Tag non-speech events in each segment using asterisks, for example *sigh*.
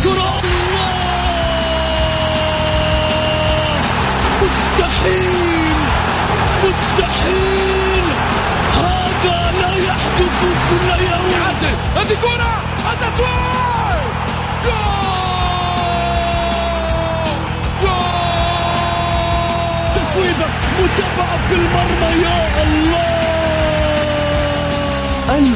الكرة الله! مستحيل! مستحيل! هذا لا يحدث كل يوم! هذه كرة! التسويق جول! جول! متابعة في المرمى يا الله!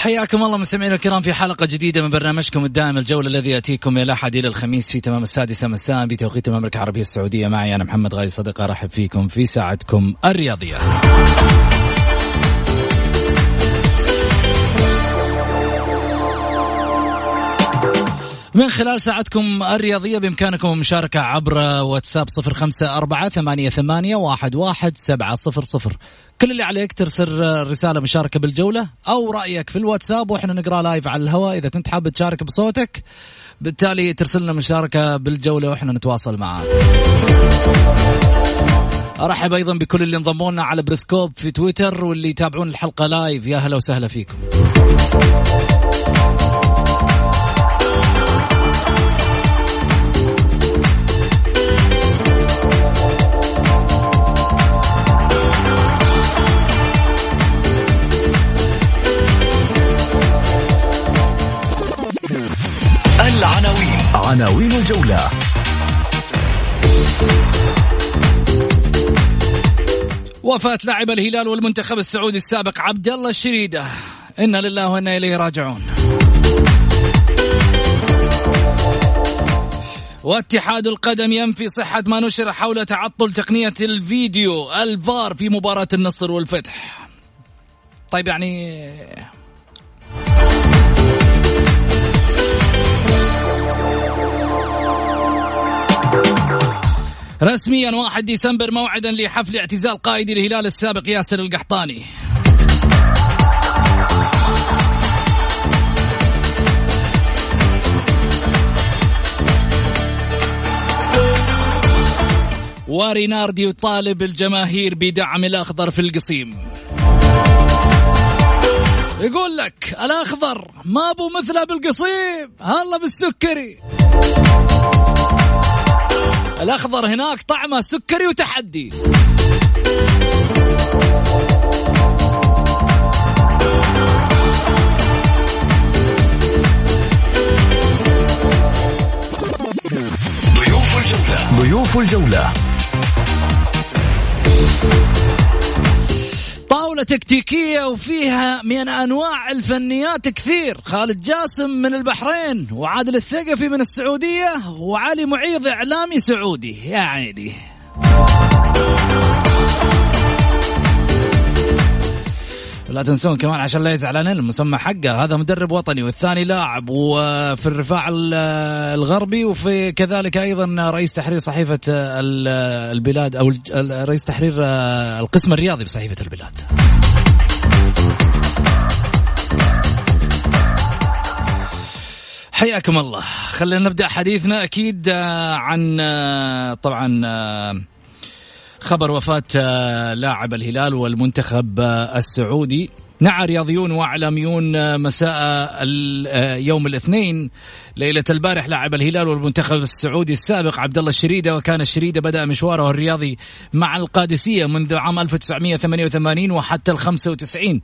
حياكم الله مستمعينا الكرام في حلقة جديدة من برنامجكم الدائم الجولة الذي يأتيكم من الأحد إلى الخميس في تمام السادسة مساء بتوقيت المملكة العربية السعودية. معي أنا محمد غالي صديق أرحب فيكم في ساعتكم الرياضية. من خلال ساعتكم الرياضية بإمكانكم المشاركة عبر واتساب صفر خمسة أربعة ثمانية, ثمانية واحد, واحد سبعة صفر صفر. كل اللي عليك ترسل رسالة مشاركة بالجولة أو رأيك في الواتساب وإحنا نقرأ live على الهواء. إذا كنت حاب تشارك بصوتك بالتالي ترسل لنا مشاركة بالجولة وإحنا نتواصل معاك. أرحب أيضا بكل اللي انضموا لنا على بريسكوب في تويتر واللي يتابعون الحلقة live يا هلا وسهلا فيكم. عناوين الجولة. وفاة لاعب الهلال والمنتخب السعودي السابق عبد الله الشريدة إنا لله وإنا إليه راجعون. واتحاد القدم ينفي صحة ما نشر حول تعطل تقنية الفيديو الفار في مباراة النصر والفتح. طيب يعني رسميا 1 ديسمبر موعدا لحفل اعتزال قائد الهلال السابق ياسر القحطاني. وريناردي يطالب الجماهير بدعم الأخضر في القصيم. يقول لك الأخضر ما أبو مثله بالقصيم هلا بالسكري. الأخضر هناك طعمه سكري وتحدي. ضيوف الجولة. ضيوف الجولة. طاولة تكتيكية وفيها من أنواع الفنيات كثير. خالد جاسم من البحرين وعادل الثقفي من السعودية وعلي معيض إعلامي سعودي. يا عيني لا تنسون كمان عشان لا يزعلان المسمى حقه هذا مدرب وطني والثاني لاعب وفي الرفاع ال- الغربي وفي كذلك أيضا رئيس تحرير صحيفة ال- البلاد أو رئيس تحرير القسم الرياضي بصحيفة البلاد. حياكم الله خلينا نبدأ حديثنا أكيد آه، عن آه، طبعا آه، خبر وفاة آه، لاعب الهلال والمنتخب آه، السعودي. نعى رياضيون وأعلاميون آه، مساء آه، يوم الاثنين. ليلة البارح لاعب الهلال والمنتخب السعودي السابق عبد الله الشريده وكان الشريده بدأ مشواره الرياضي مع القادسية منذ عام 1988 وحتى ال 95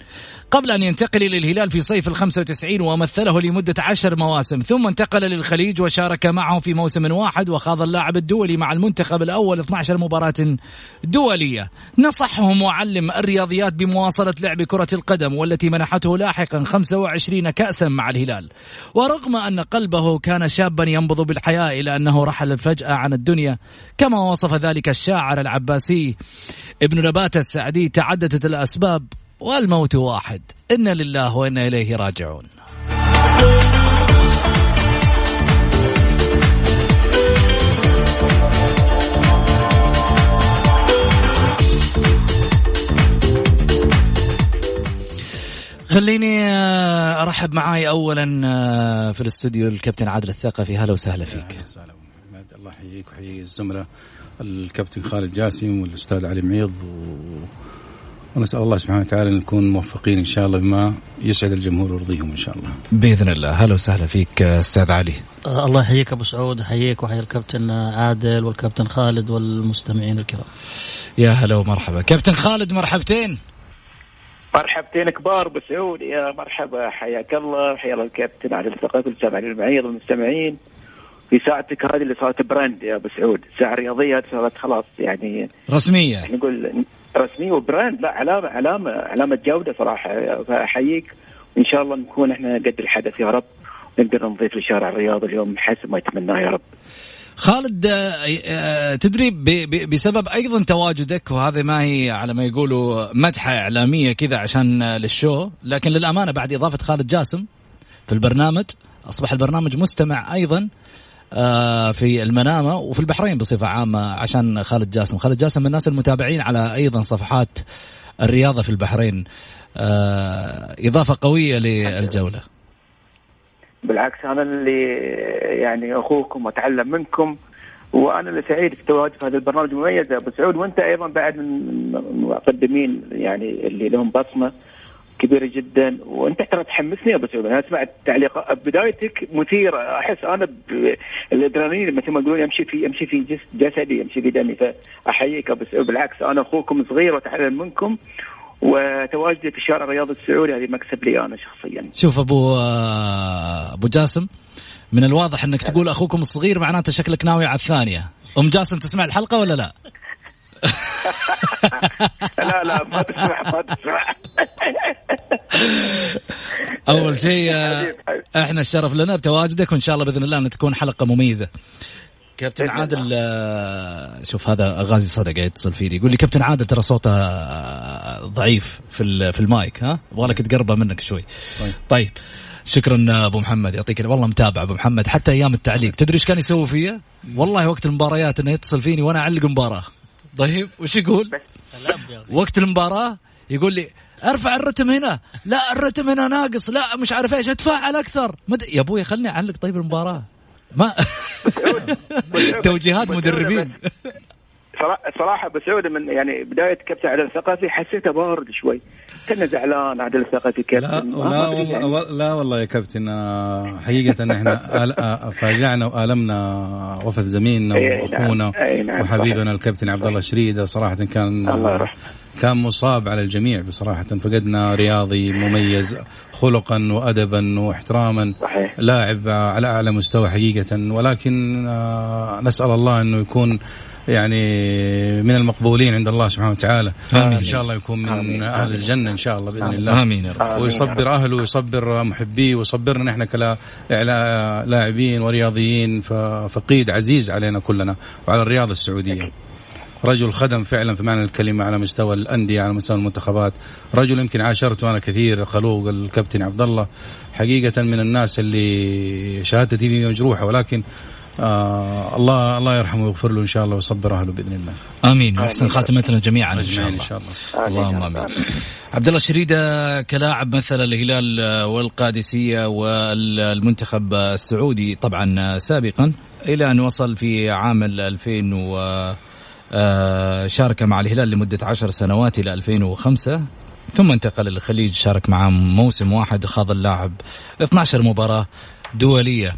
قبل أن ينتقل إلى الهلال في صيف ال 95 ومثله لمدة عشر مواسم ثم انتقل للخليج وشارك معه في موسم واحد وخاض اللاعب الدولي مع المنتخب الأول 12 مباراة دولية. نصحهم معلم الرياضيات بمواصلة لعب كرة القدم. والتي منحته لاحقا 25 كاسا مع الهلال. ورغم أن قلبه كان شابا ينبض بالحياة الا أنه رحل فجاه عن الدنيا كما وصف ذلك الشاعر العباسي ابن نبات السعدي تعددت الأسباب والموت واحد. إنا لله وإنا إليه راجعون. خليني آه، أرحب معاي اولا آه، في الاستوديو الكابتن عادل الثقفي هلا وسهلا فيك أهلا وسهلا الله يحييك ويحيي الزملاء الكابتن خالد جاسم والأستاذ علي معيض و... ونسأل الله سبحانه وتعالى أن نكون موفقين إن شاء الله بما يسعد الجمهور ويرضيهم إن شاء الله. بإذن الله هلا وسهلا فيك أستاذ علي. آه، الله يحييك أبو سعود يحييك ويحيي الكابتن عادل والكابتن خالد والمستمعين الكرام. يا هلا ومرحبا، كابتن خالد مرحبتين. مرحبتين كبار ابو سعود يا مرحبا حياك الله. حيا الله الكابتن عادل الثقافي الاستاذ علي المعيض والمستمعين. في ساعتك هذه اللي صارت brand يا أبو سعود، ساعة رياضية صارت خلاص يعني رسمية. نقول رسمية و brand. لا علامة علامة علامة جودة صراحة. فأحييك. وإن شاء الله نكون إحنا قد الحدث يا رب. نقدر نضيف لشارع الرياض اليوم حسب ما يتمناه يا رب. خالد آه، آه، تدري بسبب أيضا تواجدك وهذه ما هي على ما يقولوا مدحة إعلامية كذا عشان لل show لكن للأمانة بعد إضافة خالد جاسم في البرنامج أصبح البرنامج مستمع أيضا آه، في المنامة وفي البحرين بصفة عامة عشان خالد جاسم، خالد جاسم من الناس المتابعين على أيضا صفحات الرياضة في البحرين. آه، إضافة قوية للجولة. بالعكس أنا اللي يعني أخوكم وأتعلم منكم وأنا اللي سعيد في تواجد في هذا البرنامج المميز ابو سعود وأنت أيضا بعد من المقدمين يعني اللي لهم بصمة كبيرة جدا وأنت ترى تحمسني يا أبو سعود. أنا سمعت تعليق بدايتك مثيره أحس أنا الأدرينالين مثل ما يقولون يمشي في يمشي في جسدي يمشي في دمي. فأحييك أبو سعود. بالعكس أنا أخوكم صغير وأتعلم منكم وتواجدي في الشارع الرياضي السعودي هذه مكسب لي أنا شخصيا. شوف أبو أبو جاسم من الواضح إنك تقول أخوكم الصغير معناته شكلك ناوي على الثانية. أم جاسم تسمع الحلقة ولا لا؟ *laughs* لا لا ما تسمع ما تسمع *laughs* أول شيء إحنا الشرف لنا بتواجدك وإن شاء الله بإذن الله إن تكون حلقة مميزة كابتن عادل آه، شوف هذا غازي صدق يتصل فيني يقول لي كابتن عادل ترى صوته آه، ضعيف في في المايك ها؟ أبغى لك تقربه منك شوي. طيب, طيب. شكرا أبو محمد يعطيك والله متابع أبو محمد حتى أيام التعليق. تدري إيش كان يسوي فيا؟ والله وقت المباريات إنه يتصل فيني وأنا أعلق مباراه طيب وش يقول؟ وقت المباراة يقول لي ارفع الرتم هنا. لا الرتم هنا ناقص. لا مش عارف إيش اتفاعل أكثر. مد... يا أبوي خلني أعلق طيب المباراة. ما توجيهات مدربين. صراحة بسعود من يعني بداية كابتن عدل الثقافي حسيته بارد شوي. كنا زعلان عدل الثقافي كابتن. لا لا والله يعني. لا والله يا كابتن آه، حقيقة إحنا *laughs* آه، فاجعنا وآلمنا وفد زميلنا نعم. وأخونا نعم وحبيبنا الكابتن عبد الله شريدة صراحة كان الله كان مصاب على الجميع بصراحة. فقدنا رياضي مميز خلقا وأدبا واحتراما. صحيح. لاعب على أعلى مستوى حقيقة. ولكن آه، نسأل الله أنه يكون يعني من المقبولين عند الله سبحانه وتعالى. آمين. إن شاء الله يكون من آمين. أهل الجنة إن شاء الله بإذن الله. آمين يا رب. ويصبر أهله ويصبر محبيه ويصبرنا نحن كلاعبين ورياضيين. فقيد عزيز علينا كلنا وعلى الرياضه السعودية. رجل خدم فعلا في معنى الكلمة على مستوى الأندية على مستوى المنتخبات رجل يمكن عاشرته أنا كثير خلوق الكابتن عبد الله حقيقة من الناس اللي شهادتي فيه مجروحة ولكن آه الله الله يرحمه ويغفر له إن شاء الله ويصبر أهله بإذن الله. آمين ويحسن خاتمتنا جميعا إن شاء الله. إن شاء الله. اللهم آمين. عبد الله شريدة كلاعب مثل الهلال والقادسية والمنتخب السعودي طبعا سابقا إلى أن وصل في عام 2000 و شارك مع الهلال لمدة عشر سنوات إلى 2005 ثم انتقل للخليج شارك معهم موسم واحد خاض اللاعب 12 مباراة دولية.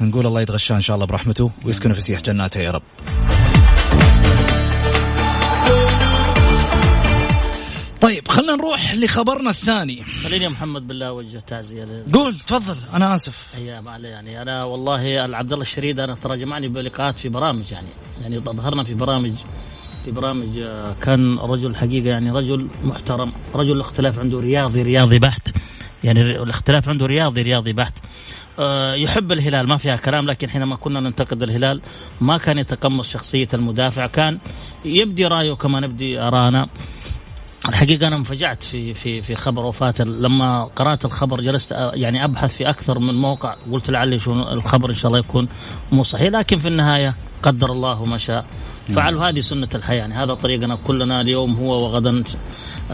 نقول الله يتغشى إن شاء الله برحمته ويسكن في سيح جناته يا رب. طيب خلينا نروح لخبرنا الثاني. خليني يا محمد بالله اوجه تعزية قول تفضل أنا آسف. هي ما يعني أنا والله عبد الله الشريد أنا ترى جمعني بلقاءات في برامج يعني يعني ظهرنا في برامج في برامج آه، كان رجل حقيقة يعني رجل محترم رجل الاختلاف عنده رياضي رياضي بحت يعني الاختلاف عنده رياضي رياضي بحت. آه، يحب الهلال ما فيها كلام لكن حينما كنا ننتقد الهلال ما كان يتقمص شخصية المدافع كان يبدي رأيه كما نبدي أرانا. الحقيقة أنا انفجعت في في في خبر وفاته لما قرأت الخبر جلست يعني أبحث في أكثر من موقع. قلت لعلي شو الخبر إن شاء الله يكون مو صحيح. لكن في النهاية قدر الله ما شاء. فعلوا هذه سنة الحياة. يعني هذا طريقنا كلنا اليوم هو وغدا.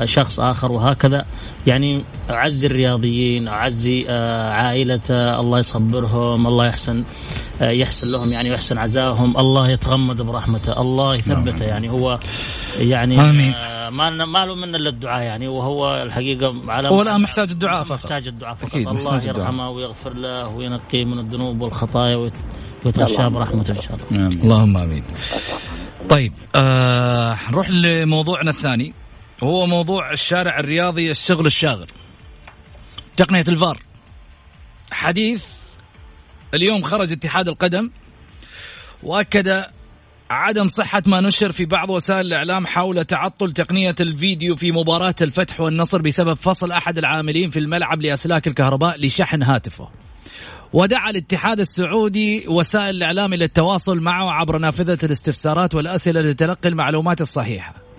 شخص آخر وهكذا. يعني أعزي الرياضيين أعزي آه، عائلته الله يصبرهم الله يحسن آه، يحسن لهم يعني ويحسن عزاهم الله يتغمد برحمته الله يثبته. يعني. هو يعني آمين. آه، ما ما له من إلا الدعاء يعني. وهو الحقيقة على هو الان محتاج الدعاء فقط. محتاج الدعاء فقط. أكيد الله يرحمه ويغفر له وينقيه من الذنوب والخطايا ويتغشاه برحمته إن شاء الله. اللهم آمين. طيب آه نروح لموضوعنا الثاني. وهو موضوع الشارع الرياضي الشغل الشاغر تقنية الفار. حديث اليوم خرج اتحاد القدم وأكد عدم صحة ما نشر في بعض وسائل الإعلام حول تعطل تقنية الفيديو في مباراة الفتح والنصر بسبب فصل أحد العاملين في الملعب لأسلاك الكهرباء لشحن هاتفه. ودعا الاتحاد السعودي وسائل الإعلام إلى التواصل معه عبر نافذة الاستفسارات والأسئلة لتلقي المعلومات الصحيحة.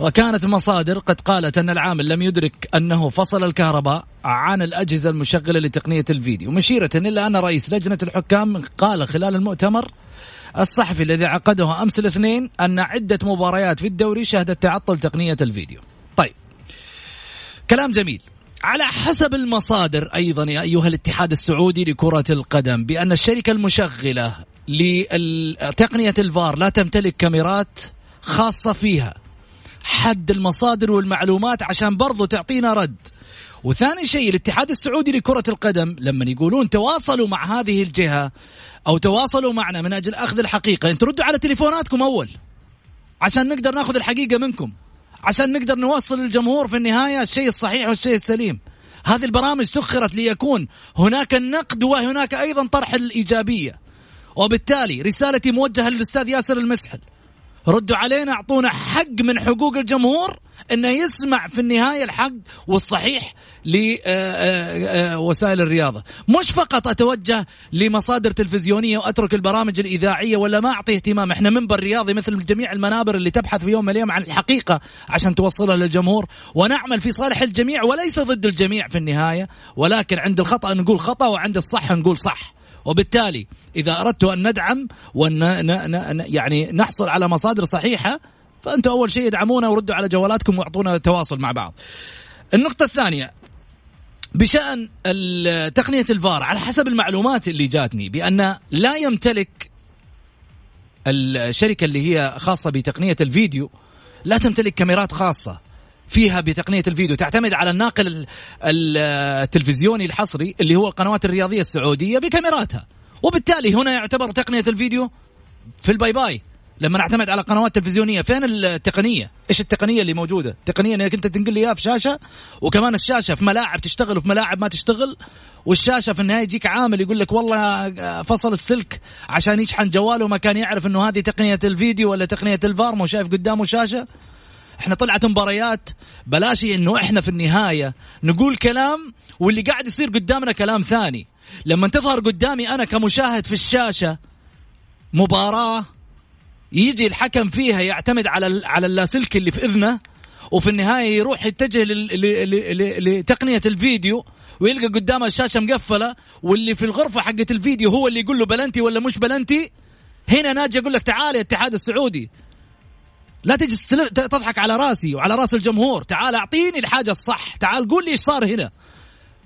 وكانت المصادر قد قالت أن العامل لم يدرك أنه فصل الكهرباء عن الأجهزة المشغلة لتقنية الفيديو مشيرة إلى أن رئيس لجنة الحكام قال خلال المؤتمر الصحفي الذي عقده أمس الاثنين أن عدة مباريات في الدوري شهدت تعطل تقنية الفيديو. طيب كلام جميل. على حسب المصادر أيضا يا أيها الاتحاد السعودي لكرة القدم بأن الشركة المشغلة لتقنيه الفار لا تمتلك كاميرات خاصة فيها. حد المصادر والمعلومات عشان برضو تعطينا رد. وثاني شيء الاتحاد السعودي لكرة القدم لما يقولون تواصلوا مع هذه الجهة أو تواصلوا معنا من أجل أخذ الحقيقة أنتم ردوا على تليفوناتكم أول عشان نقدر ناخذ الحقيقة منكم عشان نقدر نوصل للجمهور في النهاية الشيء الصحيح والشيء السليم. هذه البرامج سخرت ليكون هناك النقد وهناك أيضا طرح الإيجابية. وبالتالي رسالتي موجهة للأستاذ ياسر المسحل. ردوا علينا أعطونا حق من حقوق الجمهور إنه يسمع في النهاية الحق والصحيح لوسائل الرياضة، مش فقط أتوجه لمصادر تلفزيونية وأترك البرامج الإذاعية ولا ما اعطي اهتمام، إحنا منبر رياضي مثل جميع المنابر اللي تبحث في يوم من الأيام عن الحقيقة عشان توصلها للجمهور، ونعمل في صالح الجميع وليس ضد الجميع في النهاية، ولكن عند الخطأ نقول خطأ وعند الصح نقول صح. وبالتالي إذا أردت أن ندعم وأن يعني نحصل على مصادر صحيحة فانتم أول شيء ادعمونا وردوا على جوالاتكم واعطونا تواصل مع بعض. النقطة الثانية بشأن تقنيه الفار على حسب المعلومات اللي جاتني بأن لا يمتلك الشركة اللي هي خاصة بتقنية الفيديو لا تمتلك كاميرات خاصة فيها بتقنية الفيديو. تعتمد على الناقل التلفزيوني الحصري اللي هو القنوات الرياضية السعودية بكاميراتها. وبالتالي هنا يعتبر تقنية الفيديو في ال bye bye. لما نعتمد على قنوات تلفزيونية فين التقنية؟ إيش التقنية اللي موجودة؟ التقنيه إنك أنت تنقل لي إياها في شاشة وكمان الشاشة في ملاعب تشتغل وفي ملاعب ما تشتغل والشاشة في النهاية يجيك عامل يقول لك والله فصل السلك عشان يشحن جواله ما كان يعرف إنه هذه تقنية الفيديو ولا تقنية الفار مو شايف قدامه شاشة. إحنا طلعت مباريات بلاش إنه إحنا في النهاية نقول كلام واللي قاعد يصير قدامنا كلام ثاني. لما تظهر قدامي أنا كمشاهد في الشاشة مباراة يجي الحكم فيها يعتمد على على اللاسلكي اللي في إذنه وفي النهاية يروح يتجه لتقنية الفيديو ويلقى قدامه الشاشة مقفلة واللي في الغرفة حقت الفيديو هو اللي يقول له بلنتي ولا مش بلنتي؟ هنا ناجي أقول لك تعال يا الاتحاد السعودي. لا تجي تضحك على راسي وعلى راس الجمهور. تعال أعطيني الحاجة الصح. تعال قول لي إيش صار هنا.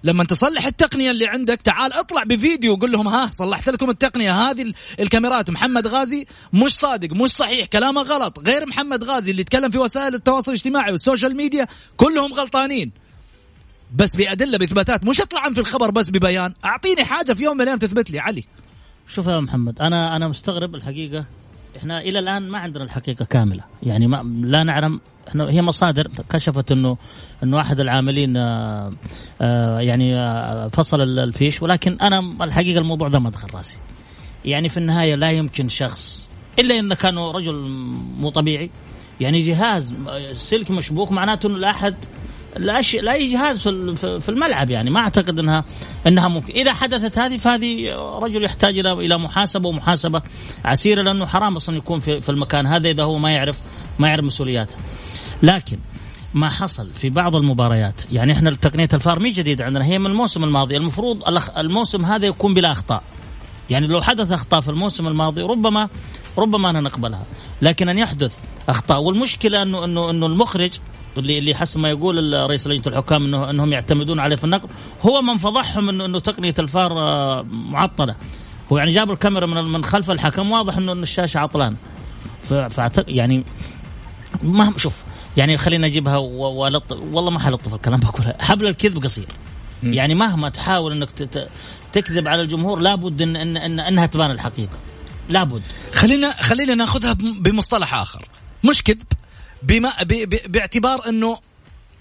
لما تصلح التقنية اللي عندك تعال اطلع بفيديو وقول لهم ها صلحت لكم التقنية هذه الكاميرات. محمد غازي مش صادق مش صحيح كلامه غلط. غير محمد غازي اللي يتكلم في وسائل التواصل الاجتماعي وال social media كلهم غلطانين. بس بأدلة بإثباتات. مش اطلع في الخبر بس ببيان. أعطيني حاجة في يوم من الأيام تثبت لي. علي. شوف يا محمد أنا أنا مستغرب الحقيقة إحنا إلى الآن ما عندنا الحقيقة كاملة. يعني ما لا نعلم. إحنا هي مصادر كشفت انه إنه احد العاملين آآ آه، آآ آه، يعني آآ آه، فصل الفيش ولكن أنا الحقيقة الموضوع ده ما دخل راسي. يعني في النهاية لا يمكن شخص إلا إذا كان رجل مو طبيعي. يعني جهاز سلك مشبوك معناته إنه لا احد لا شيء لا جهاز في الملعب يعني. ما أعتقد انها إنها ممكن. إذا حدثت هذه فهذه رجل يحتاج إلى إلى محاسبة ومحاسبة عسيرة لأنه حرام أصلا يكون في, في المكان هذا إذا هو ما يعرف ما يعرف مسؤولياته. لكن ما حصل في بعض المباريات يعني إحنا تقنيه الفار مي جديد عندنا هي من الموسم الماضي. المفروض الموسم هذا يكون بلا أخطاء. يعني لو حدث أخطاء في الموسم الماضي ربما ربما أنا نقبلها. لكن أن يحدث أخطاء والمشكلة أنه أنه أنه المخرج اللي اللي حسب ما يقول رئيس لجنة الحكام انه إنهم يعتمدون عليه في النقل هو من فضحهم انه إنه تقنية الفار آه، معطلة. هو يعني جاب الكاميرا من من خلف الحكم واضح انه الشاشة عطلان فاعتقد يعني ما شوف يعني خلينا اجيبها ولط والله ما حلطف الكلام بقولها حبل الكذب قصير. يعني مهما تحاول إنك تكذب على الجمهور لابد إن, إن, إن إنها تبان الحقيقة. لابد. خلينا خلينا ناخذها بمصطلح آخر. مش كذب. بما باعتبار إنه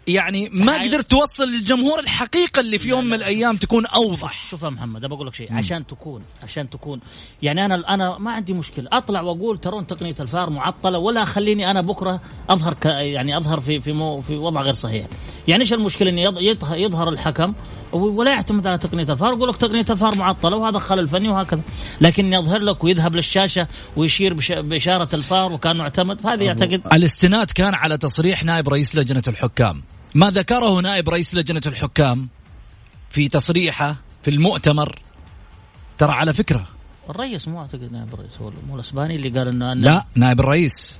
يعني ما قدرت توصل للجمهور الحقيقة اللي في يوم من الأيام تكون أوضح. شوف يا محمد بقول لك شيء. عشان تكون عشان تكون. يعني أنا أنا ما عندي مشكلة. أطلع وأقول ترون تقنية الفار معطلة ولا خليني أنا بكرة أظهر ك يعني أظهر في في مو في وضع غير صحيح. يعني إيش المشكلة؟ اني يظهر الحكم ولا يعتمد على تقنية الفار يقول لك تقنية الفار معطلة وهذا خلل فني وهكذا. لكن يظهر لك ويذهب للشاشة ويشير بإشارة الفار وكانه اعتمد هذه يعتقد الاستناد كان على تصريح نائب رئيس لجنة الحكام. ما ذكره نائب رئيس لجنة الحكام في تصريحه في المؤتمر؟ ترى على فكرة. الرئيس مو أعتقد نائب الرئيس هو مو الأسباني اللي قال انه لا نائب الرئيس.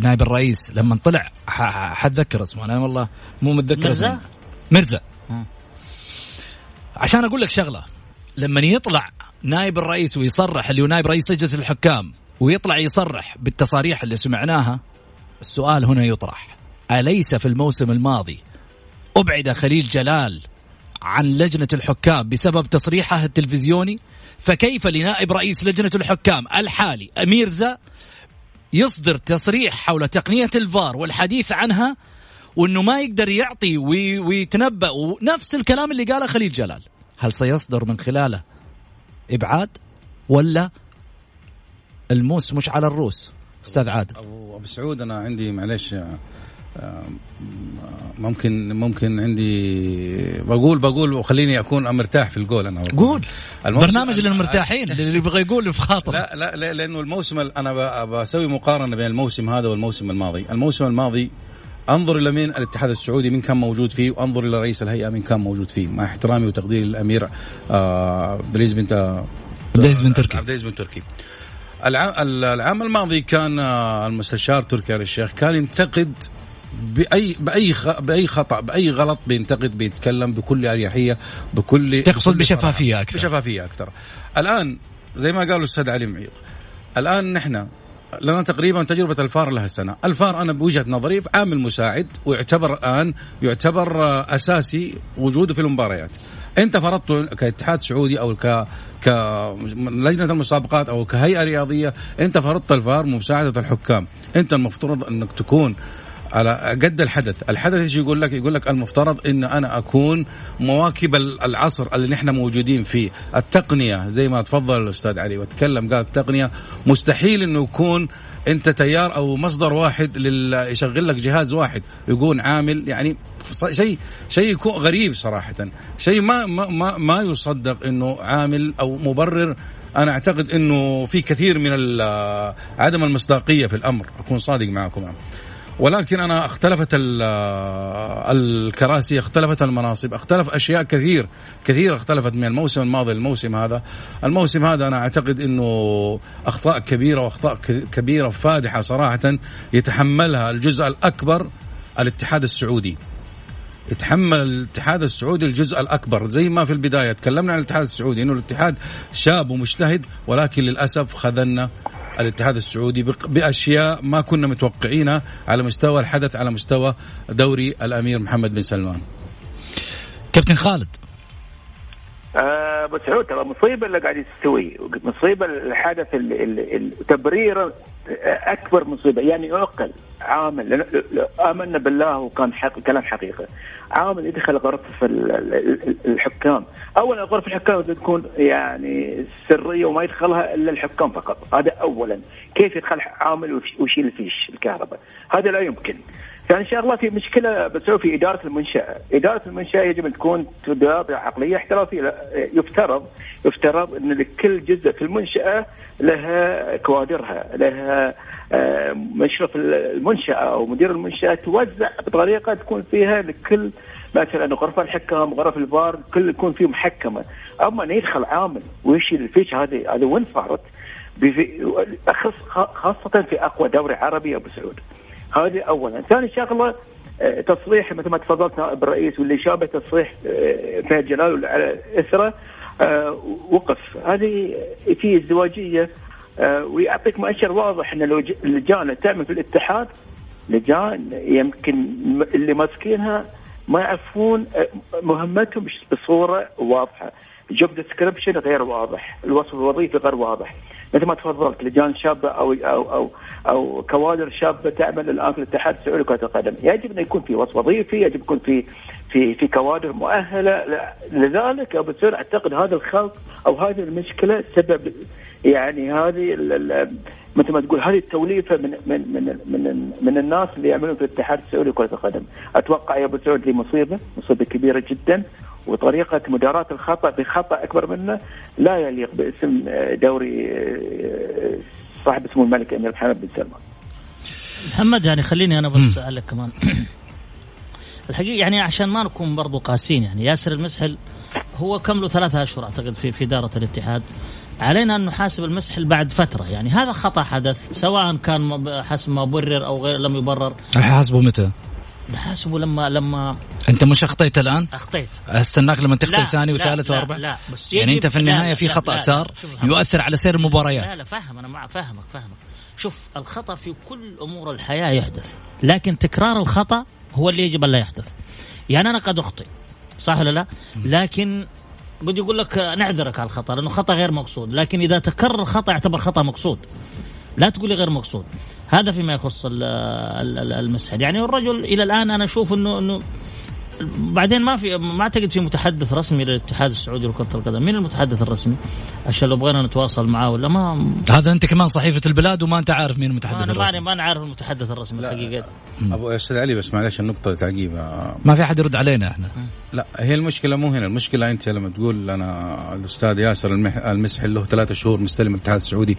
نائب الرئيس لما طلع حتذكر اسمه؟ أنا والله مو متذكر اسمه. مرزا. عشان أقول لك شغلة لما يطلع نائب الرئيس ويصرح اللي هو نائب رئيس لجنة الحكام ويطلع يصرح بالتصاريح اللي سمعناها السؤال هنا يطرح. أليس في الموسم الماضي أبعد خليل جلال عن لجنة الحكام بسبب تصريحه التلفزيوني؟ فكيف لنائب رئيس لجنة الحكام الحالي أمير زا يصدر تصريح حول تقنية الفار والحديث عنها وإنه ما يقدر يعطي ويتنبأ. ونفس الكلام اللي قاله خليل جلال. هل سيصدر من خلاله إبعاد ولا الموس مش على الروس؟ أستاذ عادل. ابو سعود أنا عندي معلش ممكن ممكن عندي بقول بقول وخليني أكون مرتاح في الجول أنا. قول. برنامج للمرتاحين اللي يبغى يقول في خاطر. لا لا لأنه الموسم أنا بسوي مقارنة بين الموسم هذا والموسم الماضي. الموسم الماضي انظر إلى مين الاتحاد السعودي مين كان موجود فيه وانظر إلى رئيس الهيئة مين كان موجود فيه. مع احترامي وتقديري للأمير آه عبدالعزيز بنت بن تركي. عبدالعزيز بن تركي. العام, العام الماضي كان آه، المستشار تركي آل الشيخ كان ينتقد بأي بأي بأي خطأ بأي غلط بينتقد بيتكلم بكل أريحية بكل تقصد بكل بشفافية أكثر. بشفافية أكثر. الآن زي ما قالوا الأستاذ علي معيض الآن نحن لنا تقريبا تجربة الفار لها سنة. الفار أنا بوجهة نظري عامل مساعد ويعتبر الآن يعتبر أساسي وجوده في المباريات. أنت فرضته كاتحاد سعودي أو ك كلجنة المسابقات أو كهيئة رياضية أنت فرضت الفار مساعدة الحكام. أنت المفترض أنك تكون على قد الحدث. الحدث إيش يقول لك يقول لك المفترض إن أنا أكون مواكب العصر اللي نحن موجودين فيه. التقنية زي ما تفضل الأستاذ علي وتكلم قال التقنية مستحيل إنه يكون أنت تيار أو مصدر واحد لل... يشغل لك جهاز واحد. يكون عامل يعني شيء شيء غريب صراحة. شيء ما ما ما يصدق إنه عامل أو مبرر. أنا أعتقد إنه في كثير من عدم المصداقية في الأمر. أكون صادق معكم. ولكن أنا اختلفت الكراسي اختلفت المناصب اختلف أشياء كثير كثير اختلفت من الموسم الماضي للموسم هذا. الموسم هذا أنا أعتقد إنه أخطاء كبيرة وأخطاء كبيرة فادحة صراحة يتحملها الجزء الأكبر الاتحاد السعودي. يتحمل الاتحاد السعودي الجزء الأكبر زي ما في البداية تكلمنا عن الاتحاد السعودي إنه الاتحاد شاب ومجتهد ولكن للأسف خذلنا الاتحاد السعودي بأشياء ما كنا متوقعينها على مستوى الحدث على مستوى دوري الأمير محمد بن سلمان. كابتن خالد أبو سعود ترى مصيبة اللي قاعد يستوي. مصيبة الحدث تبرير أكبر مصيبة. يعني يعقل عامل. آمنا بالله وكان حق كلام حقيقه عامل يدخل غرفه الحكام. اولا غرفه الحكام تكون يعني سرية وما يدخلها إلا الحكام فقط. هذا اولا. كيف يدخل عامل ويشيل الفيش الكهرباء؟ هذا لا يمكن. فان شاء الله في مشكلة بتسوي في إدارة المنشأة، إدارة المنشأة يجب أن تكون تدار بعقليه احترافيه، يفترض يفترض إن لكل جزء في المنشأة لها كوادرها، لها آه، مشرف المنشأة أو مدير المنشأة توزع بطريقة تكون فيها لكل مثلا غرف الحكام غرف الفار كل يكون فيه محكمة، أما إن يدخل عامل ويشيل الفيش هذه هذا وين صارت؟ خاصة في أقوى دوري عربي أبو سعود. هذه اولا. ثاني شغلة آه، تصريح مثل ما تفضلت نائب الرئيس واللي شابه تصريح آه، فهد جلال على إثره آه، وقف. هذه في ازدواجية ويعطيك مؤشر واضح إن اللجان تعمل في الاتحاد لجان يمكن اللي ماسكينها ما يعرفون مهمتهم بصورة واضحة. ال job description غير واضح. الوصف الوظيفي غير واضح. مثل ما تفضلت لجان شابه أو أو أو أو كوادر شابه تعمل الآن في الاتحاد السعودي لكرة القدم، يجب أن يكون في وصف وظيفي، يجب يكون في في في كوادر مؤهلة. لذلك أبو سعود أعتقد هذا الخلط أو هذه المشكلة سبب يعني هذه مثل ما تقول هذه التوليفة من من من من, من الناس اللي يعملون في الاتحاد السعودي لكرة القدم، أتوقع يا أبو سعود دي مصيبه، مصيبة كبيرة جدا. وطريقة مداراة الخطأ بخطأ أكبر منه لا يليق باسم دوري صاحب اسمه الملك أمير محمد بن سلمان. محمد يعني خليني أنا بس أسألك كمان. *clears throat* الحقيقة يعني عشان ما نكون برضو قاسين يعني ياسر المسحل هو كم له ثلاثة أشهر أعتقد في في إدارة الاتحاد. علينا أن نحاسب المسحل بعد فترة يعني هذا خطأ حدث سواء كان حسب ما برر أو غير لم يبرر. حاسبه متى؟ نحاسبه لما لما أنت مش أخطيت الآن؟ أخطيت. أستناك لما تخطي ثاني وثالث واربع؟ لا بس يعني أنت في النهاية في خطأ صار يؤثر على سير المباريات. لا لا فاهم أنا مع فاهمك فاهمك. شوف الخطأ في كل أمور الحياة يحدث لكن تكرار الخطأ هو اللي يجب أن لا يحدث. يعني أنا قد أخطئ صح ولا لا؟ لكن بدي أقول لك نعذرك على الخطأ لأنه خطأ غير مقصود. لكن إذا تكرر الخطأ يعتبر خطأ مقصود. لا تقولي غير مقصود. هذا فيما يخص المسحر يعني الرجل إلى الآن أنا أشوف انه إنه بعدين ما في ما أعتقد في متحدث رسمي للاتحاد السعودي لكرة القدم، مين المتحدث الرسمي؟ عشان لو بغينا نتواصل معاه ولا ما؟ هذا أنت كمان صحيفة البلاد وما أنت عارف مين المتحدث أنا الرسمي. ما أنا عارف المتحدث الرسمي الحقيقة أبو أستاذ علي بس معلش النقطة تعقيب. ما في أحد يرد علينا إحنا. لا هي المشكلة مو هنا. المشكلة أنت لما تقول أنا الأستاذ ياسر المسحي له ثلاثة شهور مستلم الاتحاد السعودي.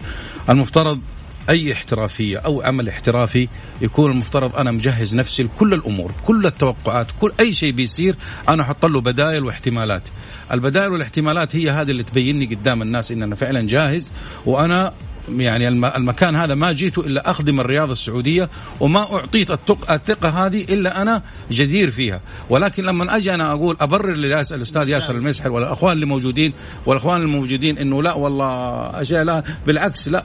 المفترض أي احترافية أو عمل احترافي يكون المفترض أنا مجهز نفسي لكل الأمور كل التوقعات كل أي شيء بيصير أنا أحط له بدائل واحتمالات. البدائل والاحتمالات هي هذه اللي تبيني قدام الناس إن أنا فعلا جاهز وأنا يعني المكان هذا ما جيت إلا أخدم الرياضة السعودية وما أعطيت الثقة هذه إلا أنا جدير فيها. ولكن لما أجي أنا أقول أبرر للاستاذ ياسر المسحر والاخوان اللي موجودين والأخوان الموجودين إنه لا والله أشياء لا بالعكس لا.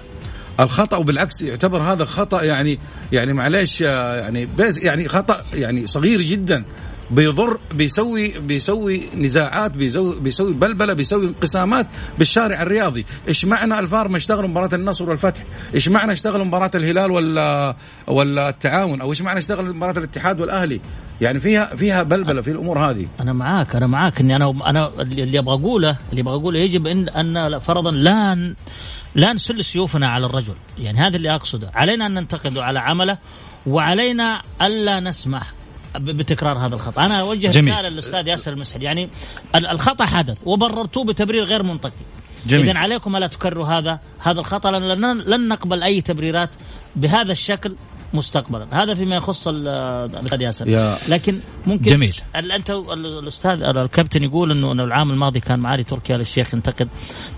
الخطأ وبالعكس يعتبر هذا خطأ يعني يعني معلش يعني بس يعني خطأ يعني صغير جدا بيضر بيسوي بيسوي نزاعات بيسوي بيسوي بلبلة بيسوي انقسامات بالشارع الرياضي، إيش معنى الفار ما اشتغلوا مباراة النصر والفتح؟ إيش معنى اشتغلوا مباراة الهلال ولا ولا التعاون أو إيش معنى اشتغل مباراة الاتحاد والأهلي؟ يعني فيها فيها بلبلة في الأمور هذه. أنا معاك أنا معاك إني أنا أنا اللي أبغى أقوله اللي أبغى أقوله يجب إن أن فرضا لا لا نسل سيوفنا على الرجل. يعني هذا اللي أقصده. علينا أن ننتقده على عمله وعلينا ألا نسمح بتكرار هذا الخطأ. أنا أوجه رسالة للأستاذ ياسر المسحل يعني الخطأ حدث وبررتوه بتبرير غير منطقي. اذا عليكم ألا تكرروا هذا هذا الخطأ. لن, لن نقبل أي تبريرات بهذا الشكل. مستقبلا. هذا فيما يخص الأستاذ ياسر. لكن ممكن جميل. أنت الأستاذ الكابتن يقول انه العام الماضي كان معالي تركي آل الشيخ ينتقد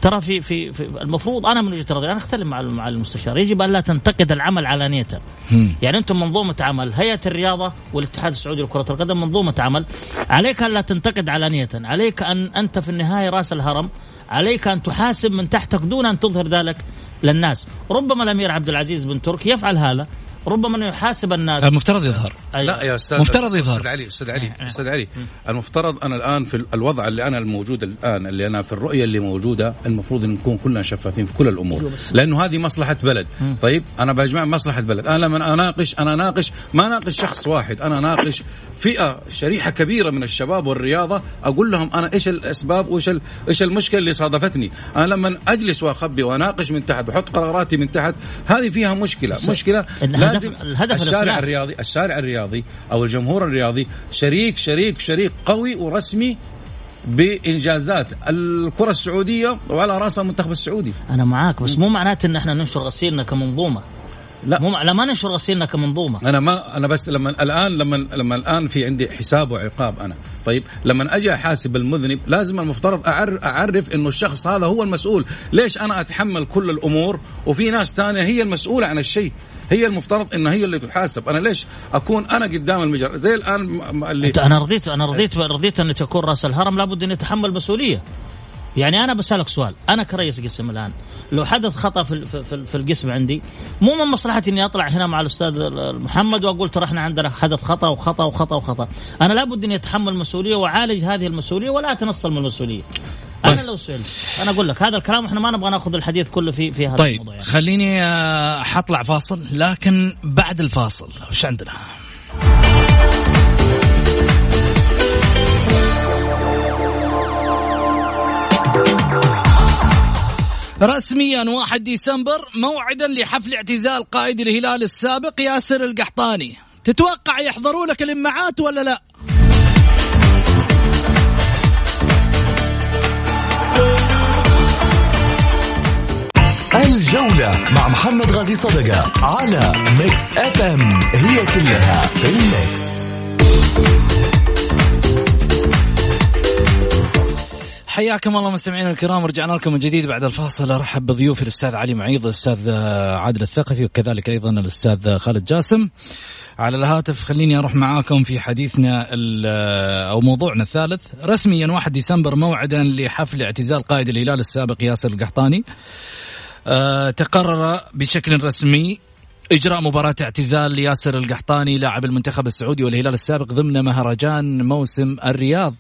ترى في, في في المفروض أنا من وجهة نظري أنا أختلف مع مع المستشار. يجب أن لا تنتقد العمل علانيه يعني أنتم منظومة عمل هيئة الرياضة والاتحاد السعودي لكرة القدم منظومة عمل. عليك أن لا تنتقد علانيه عليك أن أنت في النهاية رأس الهرم. عليك أن تحاسب من تحتك دون أن تظهر ذلك للناس. ربما الأمير عبد العزيز بن تركي يفعل هذا. ربما أنه يحاسب الناس. المفترض يظهر. لا يا أستاذ مفترض يظهر. أستاذ علي أستاذ علي أستاذ علي. المفترض أنا الآن في الوضع اللي أنا الموجود الآن اللي أنا في الرؤية اللي موجودة المفروض إن نكون كلنا شفافين في كل الأمور. لأنه هذه مصلحة بلد. طيب أنا بجمع مصلحة بلد. أنا لما أناقش أنا أناقش ما أناقش شخص واحد أنا أناقش فئة شريحة كبيرة من الشباب والرياضة أقول لهم أنا إيش الأسباب وإيش إيش المشكلة اللي صادفتني. أنا لما أجلس وأخبي وأناقش من تحت وأحط قراراتي من تحت هذه فيها مشكلة. مشكلة لازم الهدف الشارع الرياضي الشارع الرياضي أو الجمهور الرياضي شريك شريك شريك قوي ورسمي بإنجازات الكرة السعودية وعلى راسها المنتخب السعودي. أنا معاك بس مو معناته إن إحنا ننشر غسيلنا كمنظومة. لا. مو لا ما ننشر غسيلنا كمنظومة. أنا ما أنا بس لما الان لما لما الآن في عندي حساب وعقاب أنا. طيب لما أجي أحاسب المذنب لازم المفترض اعرف أعرف إنه الشخص هذا هو المسؤول. ليش أنا أتحمل كل الأمور وفي ناس ثانية هي المسؤولة عن الشيء؟ هي المفترض انها هي اللي تحاسب. أنا ليش أكون أنا قدام المجر زي الآن اللي أنا رضيت أنا رضيت رضيت أن تكون رأس الهرم. لابد أن يتحمل مسؤولية. يعني أنا بسألك سؤال. أنا كرئيس قسم الآن. لو حدث خطأ في في, في القسم عندي مو من مصلحتي إني أطلع هنا مع الأستاذ محمد وأقول ترى إحنا عندنا حدث خطأ وخطأ وخطأ وخطأ. أنا لابد اني اتحمل المسؤوليه وأعالج هذه المسؤولية ولا أتنصل من المسؤولية. أنا. لو سئلت أنا أقول لك هذا الكلام إحنا ما نبغى نأخذ الحديث كله في في هذا طيب الموضوع يعني. خليني آه، حطلع فاصل لكن بعد الفاصل وش عندنا؟ رسميا 1 ديسمبر موعدا لحفل اعتزال قائد الهلال السابق ياسر القحطاني تتوقع يحضروا لك الإمعات ولا لا الجولة مع محمد غازي صدقة على Mix FM هي كلها في ال Mix حياكم الله مستمعينا الكرام رجعنا لكم من جديد بعد الفاصل. أرحب بضيوفي الأستاذ علي معيض الأستاذ عادل الثقفي وكذلك أيضا الأستاذ خالد جاسم. على الهاتف خليني أروح معاكم في حديثنا أو موضوعنا الثالث. رسميا 1 ديسمبر موعدا لحفل اعتزال قائد الهلال السابق ياسر القحطاني. تقرر بشكل رسمي إجراء مباراة اعتزال ياسر القحطاني لاعب المنتخب السعودي والهلال السابق ضمن مهرجان موسم الرياض.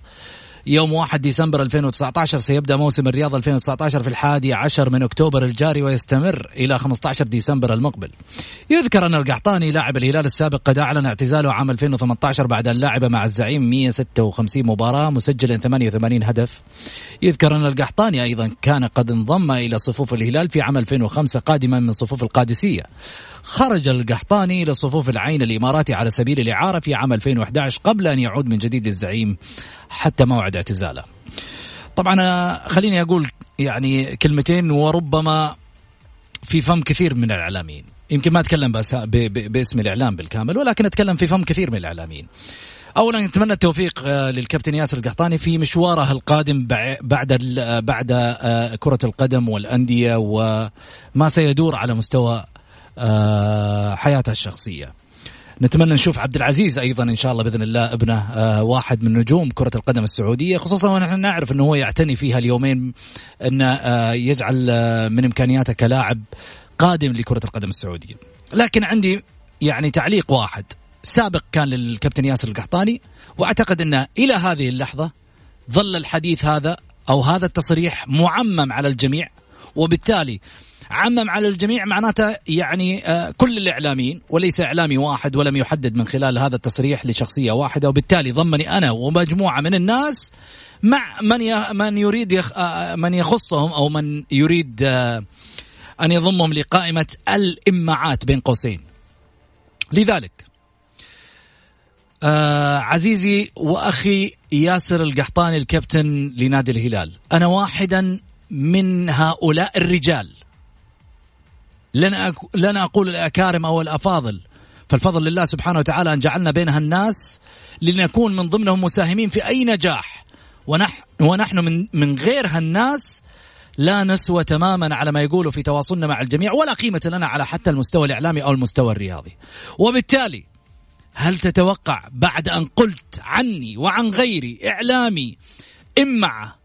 يوم 1 ديسمبر 2019 سيبدأ موسم الرياض 2019 في الحادي عشر من أكتوبر الجاري ويستمر إلى 15 ديسمبر المقبل. يذكر أن القحطاني لاعب الهلال السابق قد أعلن اعتزاله عام 2018 بعد أن لعب مع الزعيم 156 مباراة مسجلا 88 هدف. يذكر أن القحطاني أيضا كان قد انضم إلى صفوف الهلال في عام 2005 قادما من صفوف القادسية. خرج القحطاني إلى صفوف العين الإماراتي على سبيل الإعارة في عام 2011 قبل أن يعود من جديد للزعيم حتى موعد اعتزاله. طبعا خليني أقول يعني كلمتين وربما في فم كثير من الإعلاميين. يمكن ما أتكلم باسم الإعلام بالكامل ولكن أتكلم في فم كثير من الإعلاميين. اولا نتمنى التوفيق آه، للكابتن ياسر القحطاني في مشواره القادم بعد بعد آه، كرة القدم والأندية وما سيدور على مستوى آه، حياته الشخصية. نتمنى نشوف عبد العزيز أيضا إن شاء الله بإذن الله ابنه آه، واحد من نجوم كرة القدم السعودية خصوصا ونحن نعرف إنه هو يعتني فيها اليومين انه آه، يجعل من إمكانياته كلاعب قادم لكرة القدم السعودية. لكن عندي يعني تعليق واحد. سابق كان للكابتن ياسر القحطاني وأعتقد إنه إلى هذه اللحظة ظل الحديث هذا أو هذا التصريح معمم على الجميع وبالتالي عمم على الجميع معناته يعني آه، كل الإعلاميين وليس إعلامي واحد ولم يحدد من خلال هذا التصريح لشخصية واحدة وبالتالي ضمني أنا ومجموعة من الناس مع من من يريد آه، من يخصهم أو من يريد آه، أن يضمهم لقائمة الإمعات بين قوسين. لذلك آه عزيزي وأخي ياسر القحطاني الكابتن لنادي الهلال، أنا واحدا من هؤلاء الرجال لن لن أقول الأكارم أو الأفاضل فالفضل لله سبحانه وتعالى أن جعلنا بينها الناس لنكون من ضمنهم مساهمين في أي نجاح. ونحن ونحن من من غير هالناس لا نسوى تماما على ما يقولوا في تواصلنا مع الجميع ولا قيمة لنا على حتى المستوى الإعلامي أو المستوى الرياضي. وبالتالي هل تتوقع بعد أن قلت عني وعن غيري إعلامي إمعة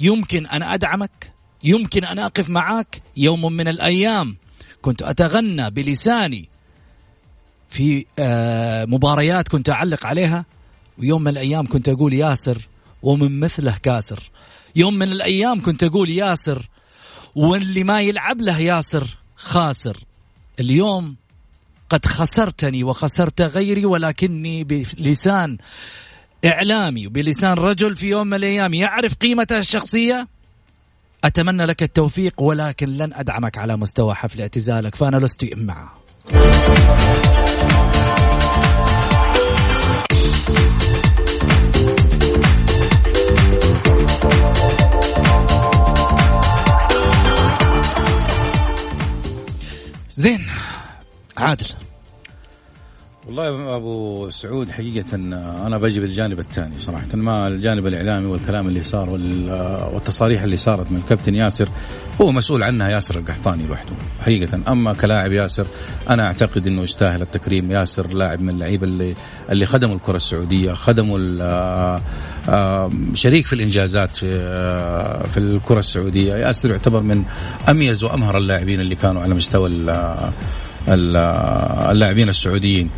يمكن أن أدعمك؟ يمكن أن أقف معك يوم من الأيام. كنت أتغنى بلساني في آه، مباريات كنت أعلق عليها. ويوم من الأيام كنت أقول ياسر ومن مثله كاسر. يوم من الأيام كنت أقول ياسر واللي ما يلعب له ياسر خاسر. اليوم قد خسرتني وخسرت غيري ولكني بلسان إعلامي وبلسان رجل في يوم من الأيام. يعرف قيمته الشخصية؟ أتمنى لك التوفيق ولكن لن أدعمك على مستوى حفل اعتزالك فأنا لست إمعة زين عادل. والله أبو سعود حقيقة أنا بجي بالجانب الثاني صراحة ما الجانب الإعلامي والكلام اللي صار والتصاريح اللي صارت من الكابتن ياسر هو مسؤول عنها ياسر القحطاني لوحده حقيقة. أما كلاعب ياسر أنا أعتقد إنه يستاهل التكريم. ياسر لاعب من اللعيبة اللي اللي خدموا الكرة السعودية خدموا شريك في الإنجازات في في الكرة السعودية. ياسر يعتبر من أميز وأمهر اللاعبين اللي كانوا على مستوى اللاعبين السعوديين.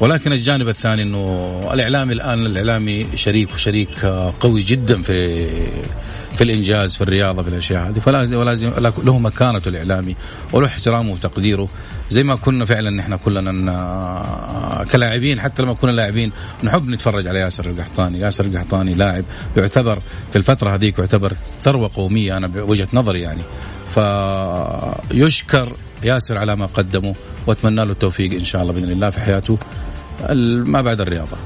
ولكن الجانب الثاني إنه الإعلامي الآن الإعلامي شريك وشريك قوي جدا في في الإنجاز في الرياضة في الأشياء هذه. فلازم ولازم له مكانته الإعلامي وله احترامه وتقديره. زي ما كنا فعلا نحن كلنا كلاعبين حتى لما كنا لاعبين نحب نتفرج على ياسر القحطاني، ياسر القحطاني لاعب يعتبر في الفترة هذيك يعتبر ثروة قومية أنا بوجهة نظري يعني. فيشكر ياسر على ما قدمه وأتمنى له التوفيق إن شاء الله بإذن الله في حياته. ما بعد الرياضة.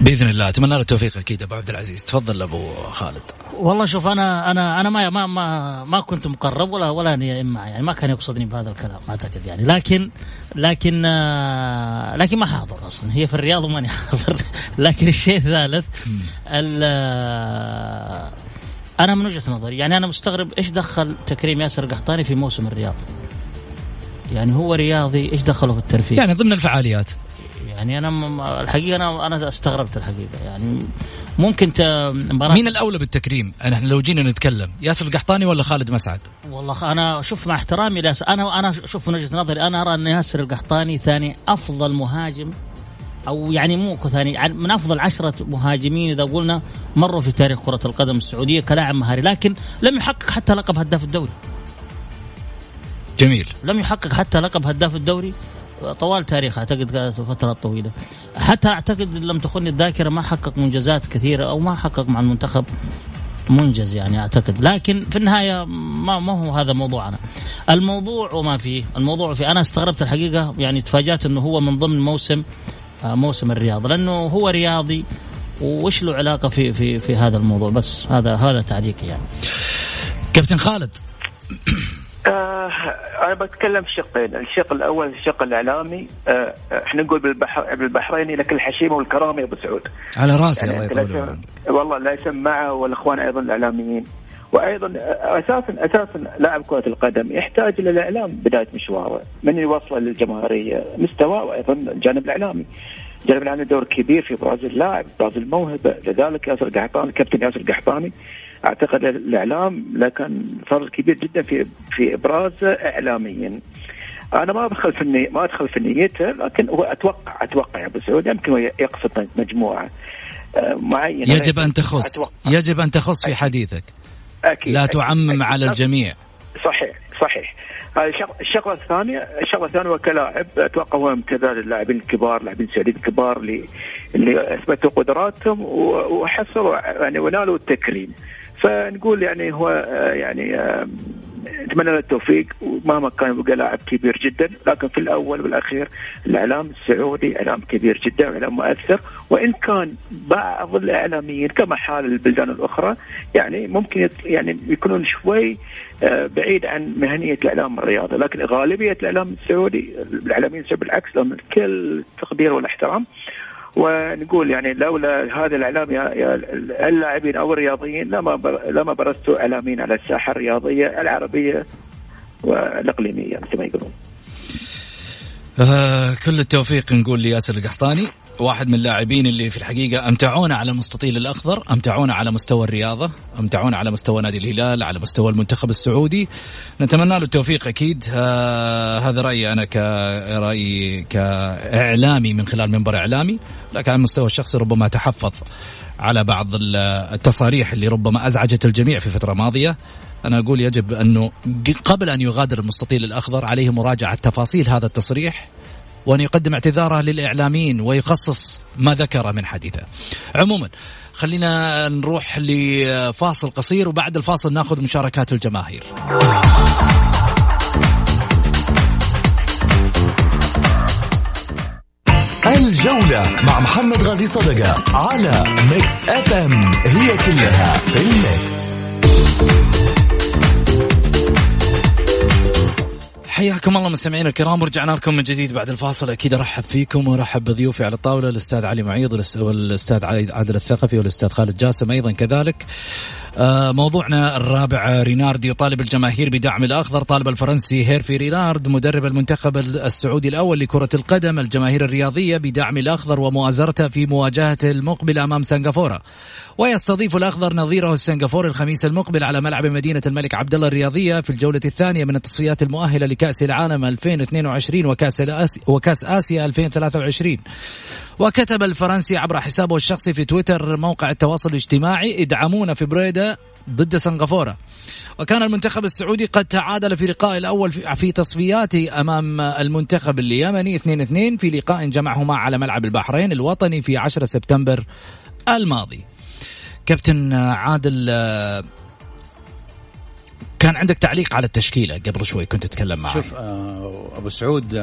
بإذن الله. أتمنى له التوفيق أكيد أبو عبد العزيز. تفضل أبو خالد. والله شوف أنا أنا أنا ما ما ما, ما كنت مقرب ولا ولا أني يعني ما كان يقصدني بهذا الكلام أعتقد يعني. لكن لكن آه، لكن ما حاضر أصلا. هي في الرياض وماني *laughs* حاضر. لكن الشيء الثالث أنا من وجهة نظري يعني أنا مستغرب إيش دخل تكريم ياسر قحطاني في موسم الرياض. يعني هو رياضي إيش دخله في الترفيه؟ يعني ضمن الفعاليات. يعني أنا الحقيقة أنا أنا استغربت الحقيقة يعني ممكن مين الأولى بالتكريم؟ أنا لو جينا نتكلم ياسر القحطاني ولا خالد مسعد؟ والله أنا شوف مع احترامي أنا أنا شوف من وجهة نظري أنا أرى أن ياسر القحطاني ثاني أفضل مهاجم أو يعني مو ثاني من أفضل عشرة مهاجمين إذا قلنا مروا في تاريخ كرة القدم السعودية كلاعب مهاري لكن لم يحقق حتى لقب هداف الدوري. جميل. لم يحقق حتى لقب هداف الدوري طوال تاريخه أعتقد فترات طويلة. حتى أعتقد لم تخني الذاكرة ما حقق منجزات كثيرة أو ما حقق مع المنتخب منجز يعني أعتقد. لكن في النهاية ما ما هو هذا موضوعنا. الموضوع وما فيه. الموضوع في أنا استغربت الحقيقة يعني تفاجأت إنه هو من ضمن موسم آه، موسم الرياض. لأنه هو رياضي وش له علاقة في في في هذا الموضوع؟ بس هذا هذا تعليقي يعني. كابتن خالد. آه أنا بتكلم شقين، الشق الأول الشق الإعلامي آه إحنا نقول بالبحر بالبحريني لك الحشيمه والكرامة يا أبو سعود. على رأسي يعني الله يطول والله لا يسمعه والإخوان أيضا الإعلاميين. وأيضا أساسا أساسا لاعب كرة القدم يحتاج إلى الإعلام بداية مشواره، من يوصله للجماهيرية، مستواه وأيضا الجانب الإعلامي. الجانب الإعلامي دور كبير في إبراز اللاعب، إبراز الموهبة، لذلك ياسر قحطاني كابتن ياسر قحطاني أعتقد الإعلام لكن فرق كبير جدا في في إبراز اعلاميا. أنا ما أدخل في ما أدخل في نيته لكن هو أتوقع أتوقع يا أبو سعود يمكن يقصد مجموعة آه، معينة. يجب أن تخص أتوقع. يجب أن تخص في حديثك. أكيد. لا تعمم أكيد. على الجميع. صحيح صحيح. الشغلة الثانية الشغلة الثانية وكلاعب أتوقع هو امتثال اللاعبين الكبار اللاعبين السعوديين الكبار اللي اللي أثبتوا قدراتهم وحصلوا يعني ونالوا التكريم. فنقول يعني هو يعني نتمنى له التوفيق ومهما كان يبقى لاعب كبير جدا. لكن في الأول والأخير الإعلام السعودي إعلام كبير جدا وإعلام مؤثر. وإن كان بعض الإعلاميين كما حال البلدان الأخرى يعني ممكن يعني يكونون شوي آه، بعيد عن مهنية الإعلام الرياضي. لكن غالبية الإعلام السعودي الإعلاميين بالعكس لهم كل التقدير والاحترام. ونقول يعني لولا هذا الإعلام يا, اللاعبين أو الرياضيين لما لما برزتوا اعلاميين على الساحة الرياضية العربية والإقليمية مثل ما يقولون. آه كل التوفيق نقول لياسر القحطاني واحد من اللاعبين اللي في الحقيقة أمتعونا على المستطيل الأخضر أمتعونا على مستوى الرياضة أمتعونا على مستوى نادي الهلال على مستوى المنتخب السعودي. نتمنى له التوفيق أكيد. آه هذا رأيي أنا كرأيي كإعلامي من خلال منبر إعلامي. لكن على المستوى الشخصي ربما تحفظ على بعض التصاريح اللي ربما أزعجت الجميع في فترة ماضية أنا أقول يجب أنه قبل أن يغادر المستطيل الأخضر عليه مراجعة تفاصيل هذا التصريح. وأن يقدم اعتذاره للإعلاميين ويخصص ما ذكر من حديثه. عموما خلينا نروح لفاصل قصير وبعد الفاصل ناخذ مشاركات الجماهير. الجولة مع محمد غازي صدقة على Mix FM هي كلها في ال Mix حياكم الله مستمعينا الكرام ورجعنا لكم من جديد بعد الفاصل. أكيد أرحب فيكم وأرحب بضيوفي على الطاولة الأستاذ علي معيض والأستاذ عادل الثقفي والأستاذ خالد جاسم أيضا كذلك. موضوعنا الرابع رينارد يطالب الجماهير بدعم الأخضر طالب الفرنسي هيرفي رينارد مدرب المنتخب السعودي الأول لكرة القدم الجماهير الرياضية بدعم الأخضر ومؤازرته في مواجهته المقبله أمام سنغافورة. ويستضيف الأخضر نظيره السنغافوري الخميس المقبل على ملعب مدينة الملك عبد الله الرياضية في الجولة الثانية من التصفيات المؤهلة لكأس العالم 2022 وكأس وكأس آسيا 2023 وكتب الفرنسي عبر حسابه الشخصي في تويتر موقع التواصل الاجتماعي ادعمونا في بريدة ضد سنغافورة. وكان المنتخب السعودي قد تعادل في لقاء الأول في تصفياته أمام المنتخب اليمني 2-2 في لقاء جمعهما على ملعب البحرين الوطني في 10 سبتمبر الماضي. كابتن عادل كان عندك تعليق على التشكيلة قبل شوي كنت تتكلم معي شوف آه، أبو سعود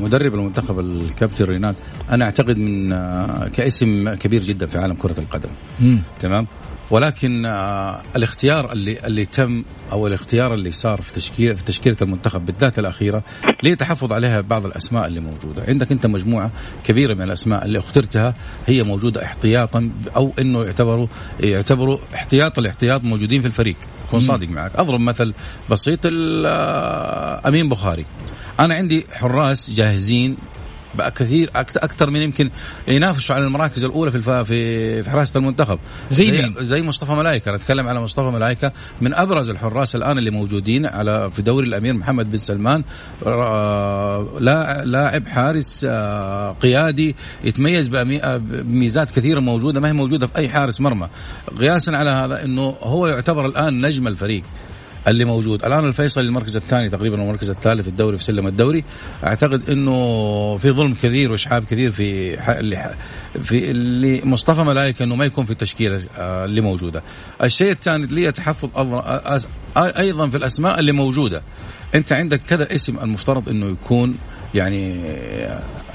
مدرب المنتخب الكابتن ريناد أنا أعتقد من آه، كاسم كبير جدا في عالم كرة القدم. مم. تمام؟ ولكن آه، الاختيار اللي اللي تم أو الاختيار اللي صار في تشكيل في تشكيلة المنتخب بالذات الأخيرة لتحفظ عليها بعض الأسماء اللي موجودة، عندك أنت مجموعة كبيرة من الأسماء اللي اخترتها هي موجودة احتياطا أو إنه يعتبروا يعتبروا احتياط الاحتياط موجودين في الفريق، اكون صادق معك، أضرب مثل بسيط آه، أمين بخاري. أنا عندي حراس جاهزين بقى كثير أكثر من يمكن ينافسوا على المراكز الأولى في في في حراسة المنتخب. زي مين؟ زي مصطفى ملايكة. أنا أتكلم على مصطفى ملايكة. من أبرز الحراس الآن اللي موجودين على في دوري الأمير محمد بن سلمان لا لاعب حارس آه، قيادي يتميز بميزات كثيرة موجودة ما هي موجودة في أي حارس مرمى. قياسا على هذا إنه هو يعتبر الآن نجم الفريق. اللي موجود. الآن الفيصل المركز الثاني تقريبا والمركز الثالث الدوري في سلم الدوري. أعتقد إنه في ظلم كثير واشحاب كثير في اللي في اللي مصطفى ملايكة إنه ما يكون في التشكيلة آه، اللي موجودة. الشيء الثاني اللي تحفظ أيضا في الأسماء اللي موجودة. أنت عندك كذا اسم المفترض إنه يكون يعني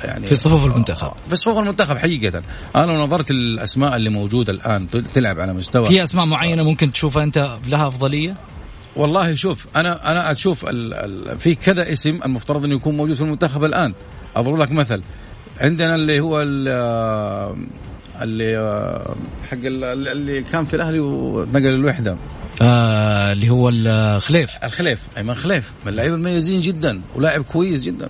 يعني في صفوف المنتخب. في صفوف المنتخب حقيقة. أنا لو نظرت الأسماء اللي موجودة الآن تلعب على مستوى في أسماء معينة ممكن تشوفها أنت لها أفضلية؟ والله شوف أنا أنا أشوف ال ال في كذا اسم المفترض إنه يكون موجود في المنتخب الآن. أضرب لك مثل عندنا اللي هو اللي حق اللي كان في الأهلي ونقل الوحدة. آه اللي هو الخليف الخليف أيمن خليف من اللعيبه المميزين جدا ولاعب كويس جدا.